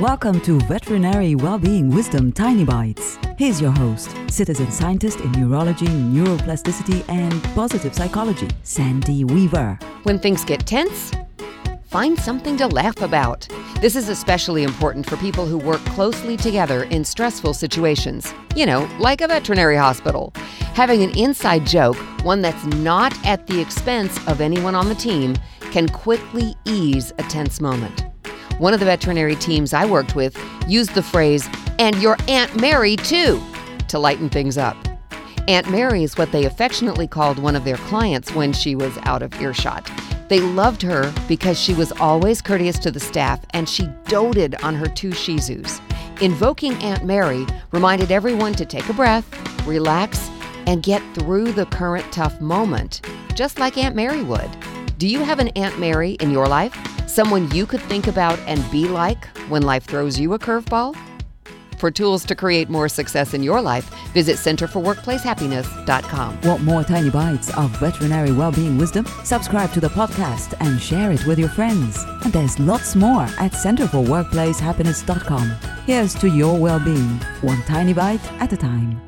Welcome to Veterinary Wellbeing Wisdom Tiny Bites. Here's your host, citizen scientist in neurology, neuroplasticity, and positive psychology, Sandy Weaver. When things get tense, find something to laugh about. This is especially important for people who work closely together in stressful situations. You know, like a veterinary hospital. Having an inside joke, one that's not at the expense of anyone on the team, can quickly ease a tense moment. One of the veterinary teams I worked with used the phrase, and your Aunt Mary too, to lighten things up. Aunt Mary is what they affectionately called one of their clients when she was out of earshot. They loved her because she was always courteous to the staff and she doted on her two Shih Tzus. Invoking Aunt Mary reminded everyone to take a breath, relax, and get through the current tough moment, just like Aunt Mary would. Do you have an Aunt Mary in your life? Someone you could think about and be like when life throws you a curveball? For tools to create more success in your life, visit centerforworkplacehappiness.com. Want more tiny bites of veterinary well-being wisdom? Subscribe to the podcast and share it with your friends. And there's lots more at centerforworkplacehappiness.com. Here's to your well-being, one tiny bite at a time.